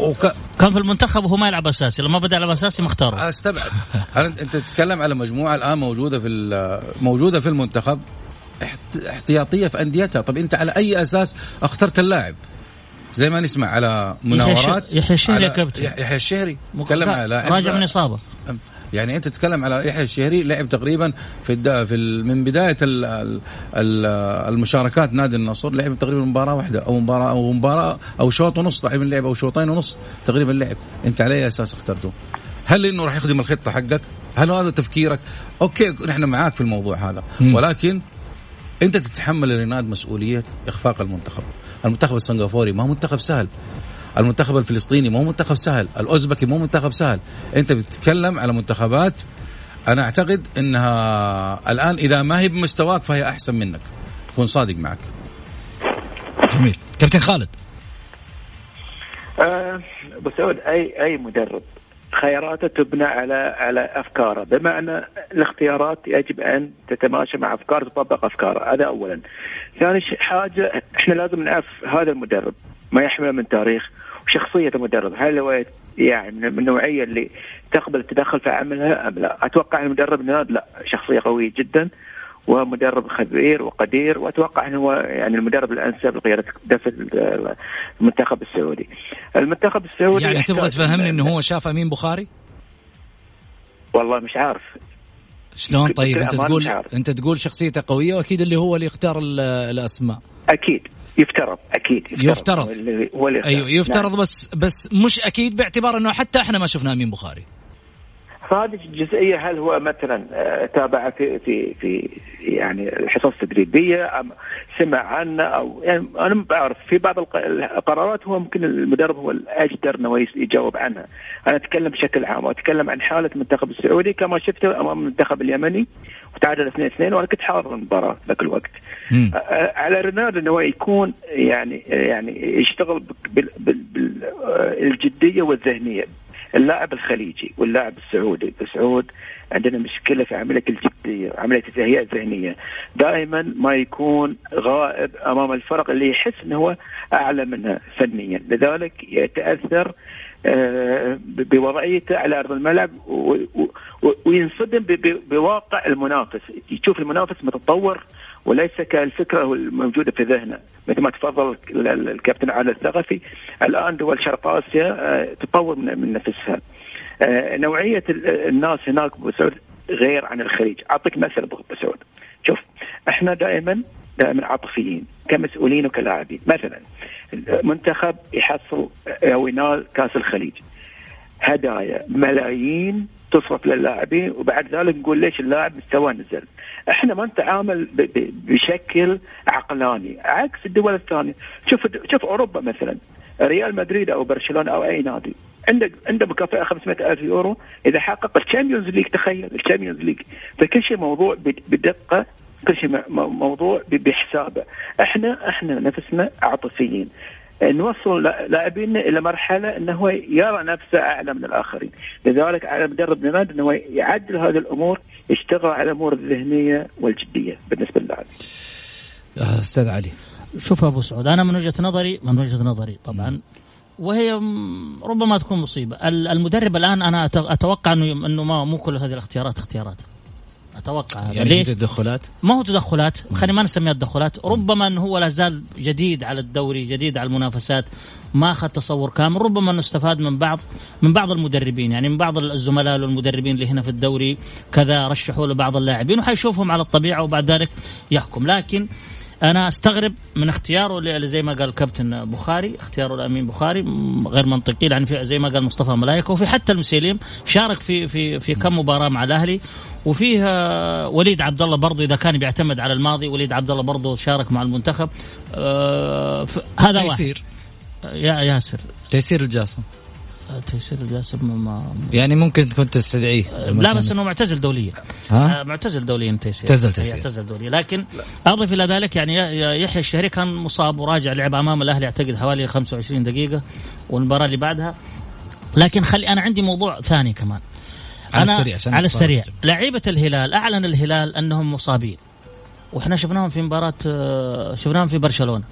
وك... كان في المنتخب وهو ما يلعب أساسي لما بدأ يلعب أساسي ما اختاره استبعد أنت تتكلم على مجموعة الآن موجودة في موجودة في المنتخب؟ احتياطية في أنديتها. طب أنت على أي أساس اخترت اللاعب؟ زي ما نسمع على مناورات يحيى الشهري. يا كابتن. يحيى الشهري. تكلم على لاعب راجع من إصابة. يعني أنت تتكلم على يحيى الشهري لعب تقريبا في الدا في من بداية ال ال المشاركات نادي النصر لعب تقريبا مباراة واحدة أو مباراة أو مباراة أو شوط ونص تقريبا لعب أو شوطين ونص تقريبا لعب. أنت على أي أساس اخترته؟ هل إنه راح يخدم الخطة حقك؟ هل هذا تفكيرك؟ أوكي نحن معاك في الموضوع هذا. ولكن أنت تتحمل الرناد مسؤولية إخفاق المنتخب. المنتخب السنغافوري ما هو منتخب سهل. المنتخب الفلسطيني ما هو منتخب سهل. الأوزبكي مو منتخب سهل. أنت بتتكلم على منتخبات أنا أعتقد إنها الآن إذا ما هي بمستواك فهي أحسن منك. كون صادق معك. جميل. كابتن خالد. أه ابو سعود اي أي مدرب خياراته تبنى على على أفكاره. بمعنى الاختيارات يجب أن تتماشى مع أفكار تطبق أفكاره. هذا اولا. ثاني حاجة إحنا لازم نعرف هذا المدرب ما يحمل من تاريخ وشخصية المدرب. هل هو يعني من النوعية اللي تقبل التدخل في عملها أم لا؟ أتوقع المدرب لا شخصية قوية جدا. ومدرب خبير وقدير وأتوقع إنه هو يعني المدرب الانسب لقياده دفع المنتخب السعودي. المنتخب السعودي يعني تبغى تفهمني إنه هو شاف أمين بخاري؟ والله مش عارف. شلون؟ طيب أنت تقول أنت تقول شخصيته قوية وأكيد اللي هو اللي يختار الأسماء. أكيد. يفترض. أكيد يفترض, يفترض. هو اللي أيوه يفترض نعم. بس بس مش أكيد باعتبار إنه حتى إحنا ما شفنا أمين بخاري. فهذه الجزئية هل هو مثلا آه، تابع في في في يعني الحصص التدريبيه أم سمع عنه أو يعني أنا ما بعرف. في بعض القرارات هو ممكن المدرب هو الأجدر إنه يجاوب عنها. أنا أتكلم بشكل عام وأتكلم عن حالة المنتخب السعودي كما شفته أمام المنتخب اليمني وتعادل 2 2 وأنا كنت حاضر المباراة ذاك الوقت. على رينارد إنه يكون يعني يعني يشتغل بالجديه والذهنية. اللاعب الخليجي واللاعب السعودي. السعود عندنا مشكلة في عملية الجدية عملية التهيئه الذهنية. دائما ما يكون غائب أمام الفرق اللي يحس انه هو أعلى منها فنيا. لذلك يتأثر آه، بوضعيته على أرض الملعب وينصدم بواقع المنافس. يشوف المنافس متطور وليس كالفكرة الموجودة في ذهنه. مثل ما تفضل الكابتن علي الثقفي الآن دول شرق آسيا آه، تطور من نفسها. آه، نوعية الناس هناك بسعود غير عن الخليج. أعطيك مثل بسعود شوف إحنا دائما دائما عاطفيين كمسؤولين وكلاعبين. مثلا منتخب يحصل أو ينال كأس الخليج. هدايا ملايين تصرف للاعبين وبعد ذلك نقول ليش اللاعب مستواه نزل. إحنا ما نتعامل بشكل عقلاني عكس الدول الثانية. شوف شوف أوروبا مثلا ريال مدريد أو برشلونة أو أي نادي عنده عنده مكافاه 500 ألف يورو. إذا حقق ال Champions League تخيل ال Champions League. فكل شيء موضوع بدقة كل شيء موضوع بحسابه. إحنا إحنا نفسنا عاطفيين. نوصل لاعبينا إلى مرحلة انه هو يرى نفسه أعلى من الآخرين، لذلك على مدرب نماد انه يعدل هذه الأمور يشتغل على الأمور الذهنية والجدية بالنسبة للاعب. آه، أستاذ علي. شوف أبو سعود أنا من وجهة نظري من وجهة نظري طبعا وهي ربما تكون مصيبة. المدرب الآن أنا أتوقع إنه إنه ما مو كل هذه الاختيارات اختيارات. أتوقع. يعني ليش؟ تدخلات؟ ما هو تدخلات. خلينا ما نسميها تدخلات ربما إنه هو لا زال جديد على الدوري جديد على المنافسات. ما أخذ تصور كامل. ربما إنه استفاد من بعض من بعض المدربين يعني من بعض الزملاء والمدربين اللي هنا في الدوري. كذا رشحوا له بعض اللاعبين وحيشوفهم على الطبيعة وبعد ذلك يحكم. لكن أنا أستغرب من اختياره زي ما قال الكابتن بخاري اختياره الأمين بخاري غير منطقي لأن في زي ما قال مصطفى ملايكة وفي حتى المسيليم شارك في في في كم مباراة مع الأهلي وفيه وليد عبد الله برضه إذا كان بيعتمد على الماضي وليد عبد الله برضه شارك مع المنتخب. آه هذا تيسير. يا ياسر. تيسير الجاسم. تيسير الجاسم ما يعني ممكن كنت تستدعيه. لا بس إنه معتزل دوليا. ها؟ آه، معتزل دوليا تيسير اعتزل تيسير اعتزل دوليا. لكن أضف إلى ذلك يعني يحيى الشهري كان مصاب وراجع لعب أمام الأهلي أعتقد حوالي 25 دقيقة والمباراة اللي بعدها. لكن خلي أنا عندي موضوع ثاني كمان. على أنا السريع عشان على السريع. لعيبة الهلال أعلن الهلال أنهم مصابين. وإحنا شفناهم في مباراة آه، شفناهم في برشلونة.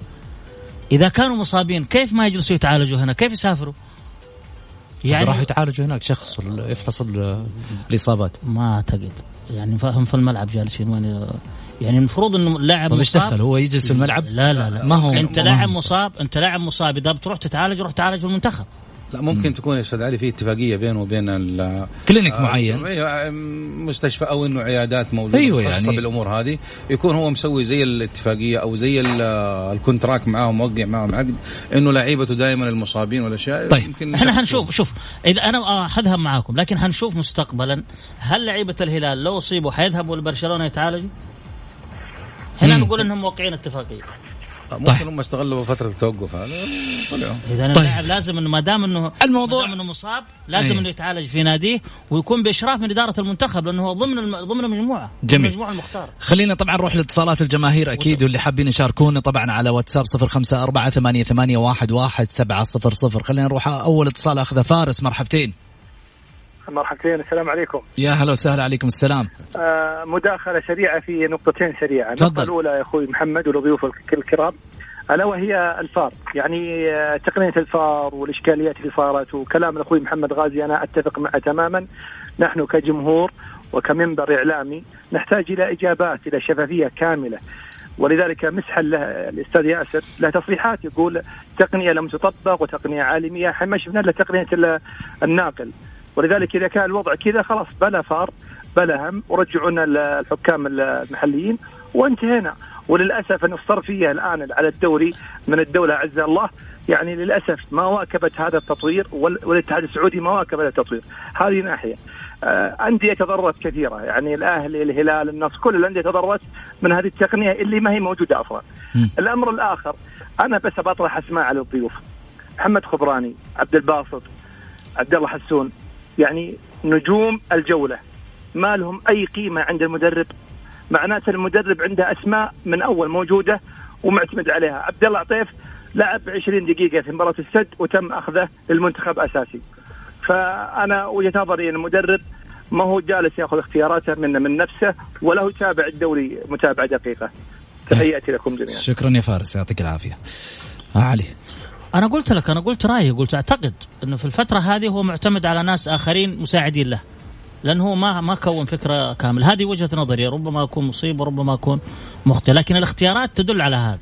إذا كانوا مصابين كيف ما يجلسوا يتعالجوا هنا؟ كيف يسافروا؟ يعني راح يتعالجوا هناك شخص يفحص الإصابات؟ ما أعتقد. يعني فاهم في الملعب جالسين وين يعني المفروض إنه اللاعب طيب إيش دخل؟ هو يجلس في الملعب؟ لا لا لا. ما هو أنت لاعب مصاب. أنت لاعب مصاب إذا بتروح تتعالج روح تعالج في المنتخب. لا ممكن مم. تكون يا أستاذ علي في اتفاقية بينه وبين clinic آه معين. أيوه مستشفى أو إنه عيادات موجودة أيوة يعني. بالأمور هذه يكون هو مسوي زي الاتفاقية أو زي ال contract معاهم موقع معاهم. عقد إنه لعيبته دائما المصابين والاشياء طيب يمكن إحنا حنشوف شوف إذا أنا حذهب معاكم لكن حنشوف مستقبلا هل لعيبة الهلال لو أصيبوا حيذهبوا لبرشلونة يتعالجوا؟ هنا نقول إنهم موقعين اتفاقيه ممكن طيب. هم استغلوا فترة التوقف هذا. طلعوا إذا طيب. اللاعب لازم انه ما دام انه الموضوع ما دام إنه مصاب لازم أيه. إنه يتعالج في ناديه ويكون بإشراف من إدارة المنتخب لأنه هو ضمن ضمن مجموعه جميل. المجموعة المختاره خلينا طبعا نروح لاتصالات الجماهير أكيد واللي حابين يشاركونا طبعا على واتساب 054 ثمانية ثمانية واحد واحد سبعة صفر صفر. خلينا نروح أول اتصال اخذه فارس مرحبتين. مرحبتين السلام عليكم. يا هلا وسهلا عليكم السلام. آه مداخلة سريعة في نقطتين سريعة. النقطة الأولى يا أخوي محمد ولضيوف الكرام. ألا وهي الفار. يعني آه، تقنية الفار والإشكاليات اللي صارت وكلام أخوي محمد غازي أنا أتفق معه تماما. نحن كجمهور وكمنبر إعلامي نحتاج إلى إجابات إلى شفافية كاملة. ولذلك مسحا له الأستاذ ياسر له تصريحات يقول تقنية لم تطبق وتقنية عالمية. إحنا ما شفنا إلا تقنية الناقل. ولذلك إذا كان الوضع كذا خلاص بلا فار بلهم ورجعونا الحكام المحليين وانتهينا. وللأسف أن الصرفيه الآن على الدوري من الدولة عز الله. يعني للأسف ما واكبت هذا التطوير والاتحاد السعودي ما واكب هذا التطوير. هذه ناحية. آه، أندية تضررت كثيرة. يعني الأهلي الهلال النصر كل الأندية تضررت من هذه التقنية اللي ما هي موجودة أصلا. الأمر الآخر أنا بس بطرح اسماء على الضيوف. محمد خبراني عبد الباسط عبد الله حسون. يعني نجوم الجولة. ما لهم أي قيمة عند المدرب. معناته المدرب عنده أسماء من أول موجودة ومعتمد عليها. عبد الله عطيف لعب 20 دقيقة في مباراة السد وتم أخذه للمنتخب أساسي. فأنا وجهة نظري إن المدرب ما هو جالس يأخذ اختياراته من من نفسه ولا هو يتابع الدوري متابعة دقيقة. تحياتي لكم جميعا. شكرا يا فارس يعطيك العافية. علي. أنا قلت لك أنا قلت رأيي قلت أعتقد إنه في الفترة هذه هو معتمد على ناس آخرين مساعدين له لأنه هو ما ما كون فكرة كاملة. هذه وجهة نظري ربما أكون مصيب وربما أكون مخطئ لكن الاختيارات تدل على هذا.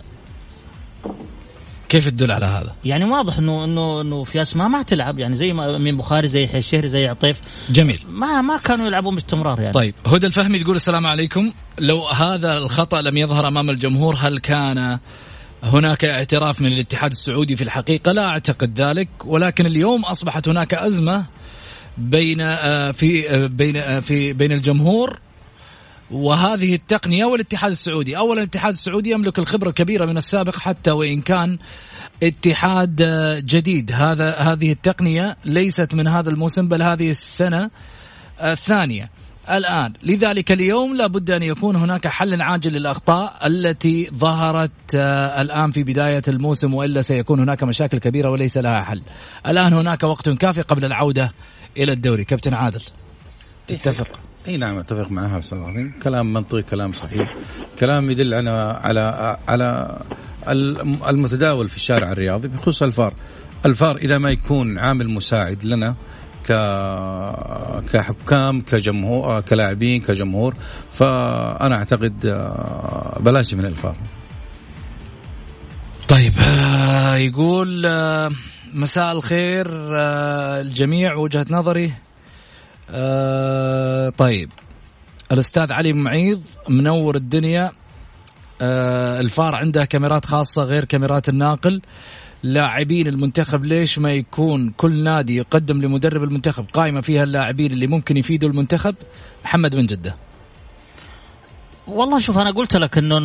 كيف تدل على هذا؟ يعني واضح إنه إنه إنه في أسماء ما تلعب يعني زي من بخاري زي الشهري زي عطيف. جميل. ما ما كانوا يلعبون باستمرار يعني. طيب هدى الفهمي تقول السلام عليكم. لو هذا الخطأ لم يظهر أمام الجمهور هل كان هناك اعتراف من الاتحاد السعودي في الحقيقة لا أعتقد ذلك ولكن اليوم أصبحت هناك أزمة بين آه، في آه، بين آه، في بين الجمهور وهذه التقنية والاتحاد السعودي، اولا الاتحاد السعودي يملك الخبرة الكبيرة من السابق حتى وإن كان اتحاد جديد، هذا هذه التقنية ليست من هذا الموسم بل هذه السنة الثانية. الآن. لذلك اليوم لابد أن يكون هناك حل عاجل للأخطاء التي ظهرت الآن في بداية الموسم وإلا سيكون هناك مشاكل كبيرة وليس لها حل. الآن هناك وقت كافي قبل العودة إلى الدوري. كابتن عادل تتفق؟ اي نعم أتفق معها أستاذ كلام منطقي كلام صحيح. كلام يدل على على على المتداول في الشارع الرياضي بخصوص الفار. الفار إذا ما يكون عامل مساعد لنا كحكام كجمهور كلاعبين كجمهور. فأنا أعتقد آه، بلاش من الفار طيب آه، يقول آه، مساء الخير الجميع وجهة نظري. آه طيب الأستاذ علي معيض منور الدنيا. آه الفار عنده كاميرات خاصة غير كاميرات الناقل. لاعبين المنتخب ليش ما يكون كل نادي يقدم لمدرب المنتخب؟ قائمة فيها اللاعبين اللي ممكن يفيدوا المنتخب محمد بن جدة. والله شوف أنا قلت لك إنه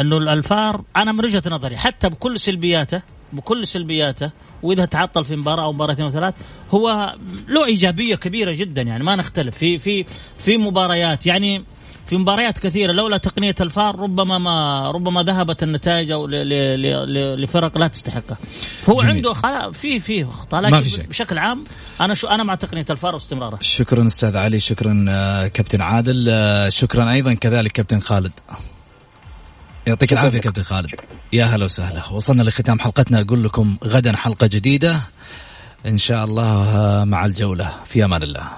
إنه الفار أنا من وجهة نظري حتى بكل سلبياته بكل سلبياته وإذا تعطل في مباراة أو مباراتين أو ثلاث هو له إيجابية كبيرة جدا يعني ما نختلف. في في في مباريات يعني في مباريات كثيرة لولا تقنية الفار ربما ما ربما ذهبت النتائج أو لفرق لا تستحقها. فهو جميل. عنده في في اخطاء لكن. بشكل عام أنا شو أنا مع تقنية الفار واستمرارها شكرا أستاذ علي شكرا آه، كابتن عادل آه، شكرا أيضا كذلك كابتن خالد. يعطيك العافية كابتن خالد. يا هلا وسهلا. وصلنا لختام حلقتنا. أقول لكم غدا حلقة جديدة. إن شاء الله مع الجولة. في أمان الله.